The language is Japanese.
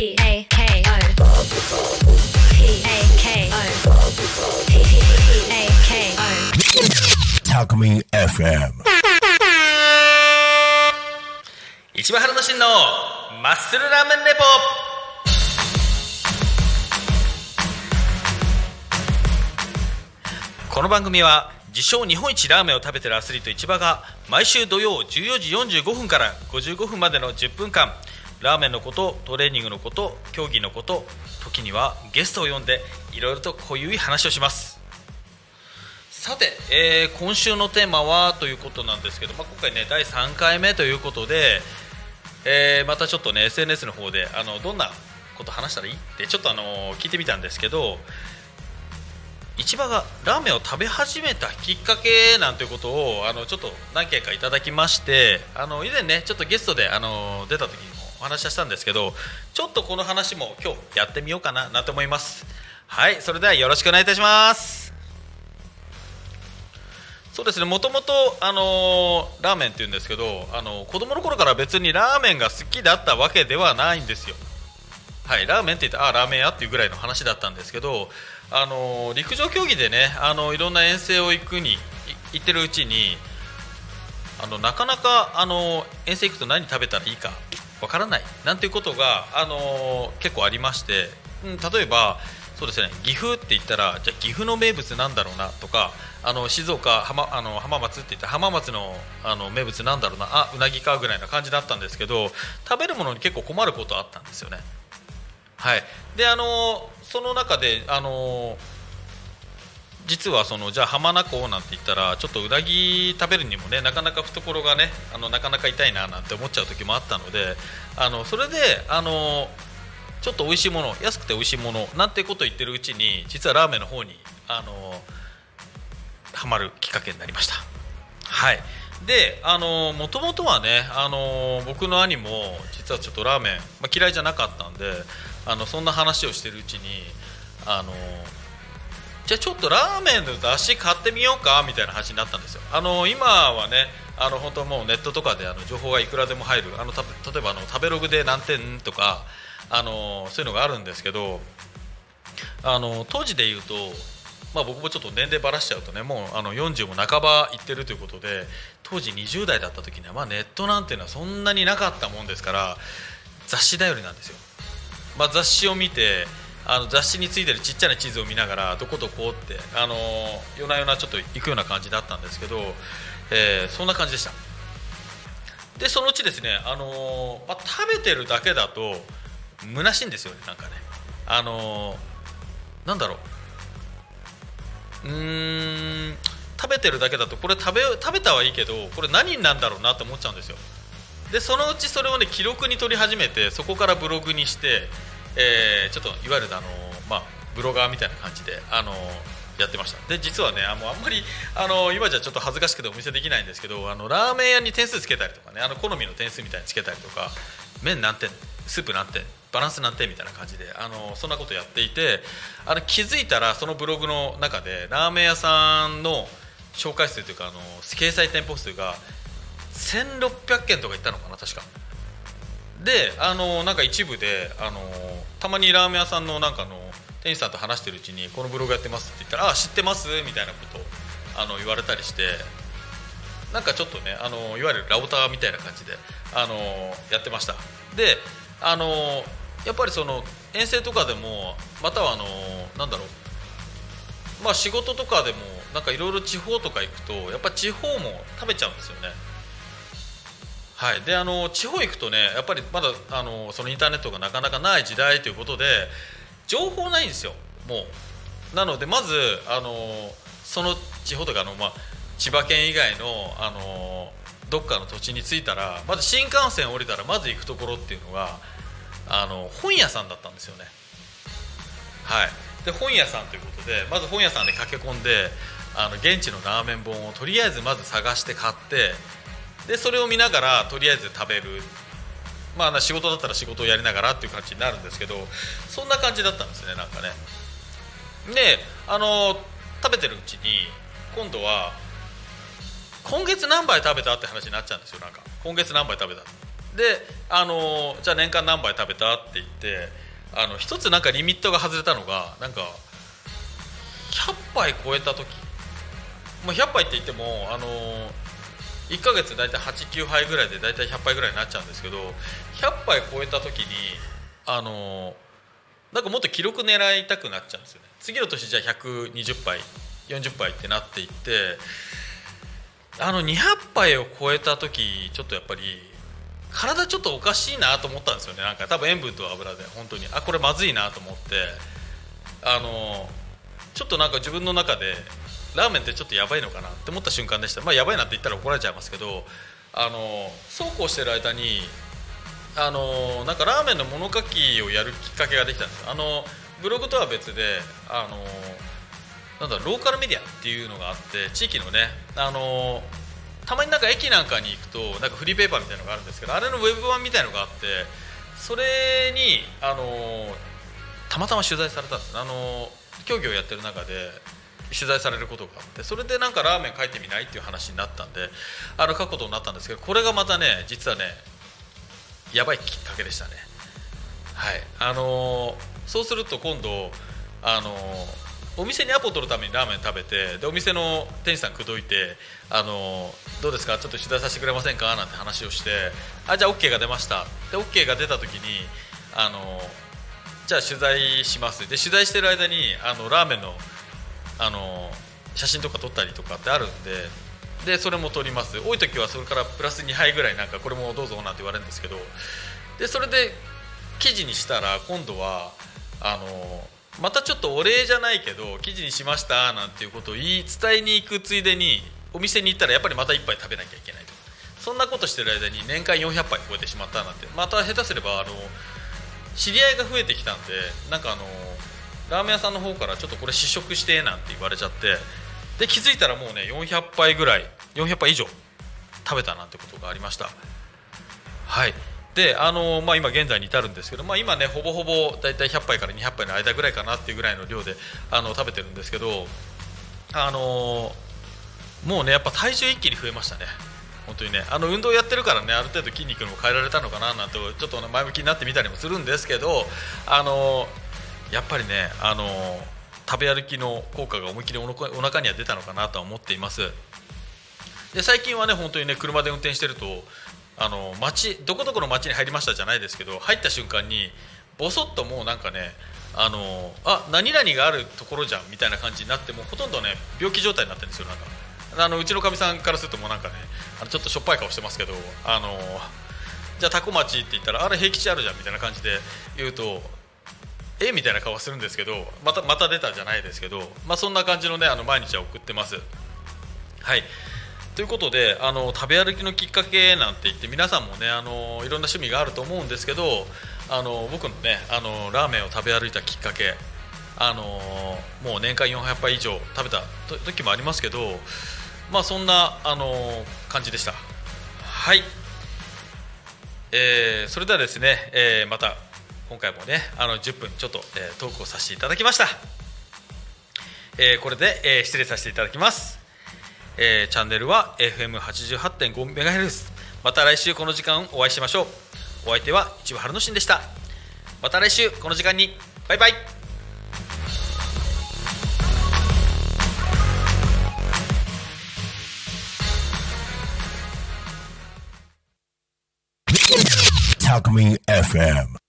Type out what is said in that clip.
A K O P A K O P A K O タクミン FM 市場原の真のマッスルラーメンレポ。この番組は自称日本一ラーメンを食べてるアスリート市場が毎週土曜14時45分から55分までの10分間ラーメンのことトレーニングのこと競技のこと時にはゲストを呼んでいろいろと濃ゆい話をします。さて、えー今週のテーマはということなんですけど、まあ、今回ね第3回目ということで、えーまたちょっとね SNS の方であのどんなこと話したらいい？ってちょっとあの聞いてみたんですけど市場がラーメンを食べ始めたきっかけなんていうことをあのちょっと何件かいただきましてあの以前ねちょっとゲストであの出た時にお話ししたんですけどちょっとこの話も今日やってみようかななんて思います。はいそれではよろしくお願いいたします。そうですねもともと、あのーラーメンっていうんですけど、あの子供の頃から別にラーメンが好きだったわけではないんですよ。はい、ラーメンって言ってあラーメン屋っていうぐらいの話だったんですけど、あの陸上競技でねあのいろんな遠征を行くに行ってるうちにあのなかなかあの遠征行くと何食べたらいいかわからないなんていうことがあの結構ありまして、うん、例えばそうですね岐阜って言ったらじゃ岐阜の名物なんだろうなとかあの静岡浜あの浜松って言ったら浜松のあの名物なんだろうなあうなぎかぐらいな感じだったんですけど食べるものに結構困ることあったんですよね。はい、であのその中であの実はそのじゃあ浜名湖なんて言ったらちょっとうなぎ食べるにもねなかなか懐がねあのなかなか痛いななんて思っちゃう時もあったのであのそれであのちょっと美味しいもの安くて美味しいものなんてこと言ってるうちに実はラーメンの方にあのハマるきっかけになりました。はいであのもともとはねあの僕の兄も実はちょっとラーメン、まあ、嫌いじゃなかったんであのそんな話をしてるうちにあのじゃあちょっとラーメンの出汁買ってみようかみたいな話になったんですよあの今はねあの本当もうネットとかであの情報がいくらでも入るあのた例えばあの食べログで何点とかあのそういうのがあるんですけどあの当時で言うと、まあ、僕もちょっと年齢ばらしちゃうとねもうあの40も半ばいってるということで当時20代だった時には、まあ、ネットなんていうのはそんなになかったもんですから雑誌頼りなんですよ。まあ、雑誌を見てあの雑誌についてるちっちゃな地図を見ながらどこどこって、あの夜な夜なちょっと行くような感じだったんですけど、えーそんな感じでした。でそのうちですね、あのまあ、食べてるだけだと虚しいんですよねなんかね。あのなんだろう。うん食べてるだけだとこれ食べ食べたはいいけどこれ何なんだろうなって思っちゃうんですよ。でそのうちそれをね記録に取り始めてそこからブログにして、えーちょっといわゆるあの、まあ、ブロガーみたいな感じであのやってました。で実はねあのあんまりあの今じゃちょっと恥ずかしくてお見せできないんですけどあのラーメン屋に点数つけたりとかねあの好みの点数みたいにつけたりとか麺何点？スープ何点？バランス何点？みたいな感じであのそんなことやっていてあの気づいたらそのブログの中でラーメン屋さんの紹介数というかあの掲載店舗数が1600件とかいったのかな確か。であのなんか一部であのたまにラーメン屋さんのなんかの店員さんと話してるうちにこのブログやってますって言ったら「あ知ってます?」みたいなことをあの言われたりしてなんかちょっとねあのいわゆるラオターみたいな感じであのやってましたであのやっぱりその遠征とかでもまたはあのなんだろうまあ仕事とかでもなんかいろいろ地方とか行くとやっぱ地方も食べちゃうんですよねはい、であの地方行くとねやっぱりまだあのそのインターネットがなかなかない時代ということで情報ないんですよ。もう。なのでまずあのその地方とかあの、まあ、千葉県以外のあのどっかの土地に着いたらまず新幹線降りたらまず行くところっていうのがあの本屋さんだったんですよね。はい。で本屋さんということでまず本屋さんで駆け込んであの現地のラーメン本をとりあえずまず探して買ってでそれを見ながらとりあえず食べる。まあ仕事だったら仕事をやりながらっていう感じになるんですけどそんな感じだったんですねなんかね。であの食べてるうちに今度は今月何杯食べたって話になっちゃうんですよなんか。今月何杯食べたであのじゃあ年間何杯食べたって言ってあの一つなんかリミットが外れたのがなんか100杯超えた時。もう100杯って言ってもあの1ヶ月大体89杯ぐらいで大体100杯ぐらいになっちゃうんですけど100杯超えた時にあのなんかもっと記録狙いたくなっちゃうんですよね。次の年じゃあ120杯40杯ってなっていってあの200杯を超えた時ちょっとやっぱり体ちょっとおかしいなと思ったんですよね。なんか多分塩分と油で本当に。あこれまずいなと思って。あのちょっとなんか自分の中でラーメンってちょっとやばいのかなって思った瞬間でした。まあやばいなって言ったら怒られちゃいますけどあのそうこうしてる間にあのなんかラーメンの物書きをやるきっかけができたんです。あのブログとは別であのなんだローカルメディアっていうのがあって地域のねあのたまになんか駅なんかに行くとなんかフリーペーパーみたいなのがあるんですけどあれのウェブ版みたいのがあってそれにあのたまたま取材されたんです。あの競技をやってる中で取材されることがあってそれでなんかラーメン書いてみないっていう話になったんであの書くことになったんですけどこれがまたね実はねやばいきっかけでしたね。はい。あのそうすると今度あのお店にアポを取るためにラーメン食べてでお店の店主さん口説いてあのどうですか？ちょっと取材させてくれませんか？なんて話をしてあじゃあ OK が出ました。で OK が出た時にあのじゃあ取材します。で取材してる間にあのラーメンのあの写真とか撮ったりとかってあるんででそれも撮ります。多い時はそれからプラス2杯ぐらいなんかこれもどうぞなんて言われるんですけどでそれで記事にしたら今度はあのまたちょっとお礼じゃないけど記事にしましたなんていうことを言い伝えに行くついでにお店に行ったらやっぱりまた1杯食べなきゃいけないと。そんなことしてる間に年間400杯超えてしまったなんて。また下手すればあの知り合いが増えてきたんでなんかあのラーメン屋さんの方からちょっとこれ試食してなんて言われちゃってで気づいたらもうね400杯ぐらい400杯以上食べたなんてことがありました。はい。であのまあ、今現在に至るんですけど、まあ、今ねほぼほぼ大体100杯から200杯の間ぐらいかなっていうぐらいの量であの食べてるんですけどあのもうねやっぱ体重一気に増えましたね。本当にね。あの運動やってるからねある程度筋肉にも変えられたのかななんてちょっと前向きになってみたりもするんですけどあのやっぱりねあの食べ歩きの効果が思いっきりお腹には出たのかなとは思っています。で最近はね本当にね車で運転してるとあの町どこどこの町に入りましたじゃないですけど入った瞬間にぼそっともうなんかねあのあ何々があるところじゃんみたいな感じになってもほとんどね病気状態になってるんですよなんか。あのうちのかみさんからするともうなんかねあのちょっとしょっぱい顔してますけどあのじゃあタコ町って言ったらあれ平吉あるじゃんみたいな感じで言うとえみたいな顔はするんですけどまたまた出たじゃないですけど、まあ、そんな感じのねあの毎日は送ってます。はい。ということであの食べ歩きのきっかけなんて言って皆さんもねあのいろんな趣味があると思うんですけどあの僕のねあのラーメンを食べ歩いたきっかけあのもう年間400杯以上食べた時もありますけどまあそんなあの感じでした。はい、えー、それではですね、えー、また今回もねあの10分ちょっと、えー、トークをさせていただきました、えー、これで、えー、失礼させていただきます。えー、チャンネルは FM88.5MHz また来週この時間お会いしましょう。お相手は市場春之進でした。また来週この時間に。バイバイ。Talk Me FM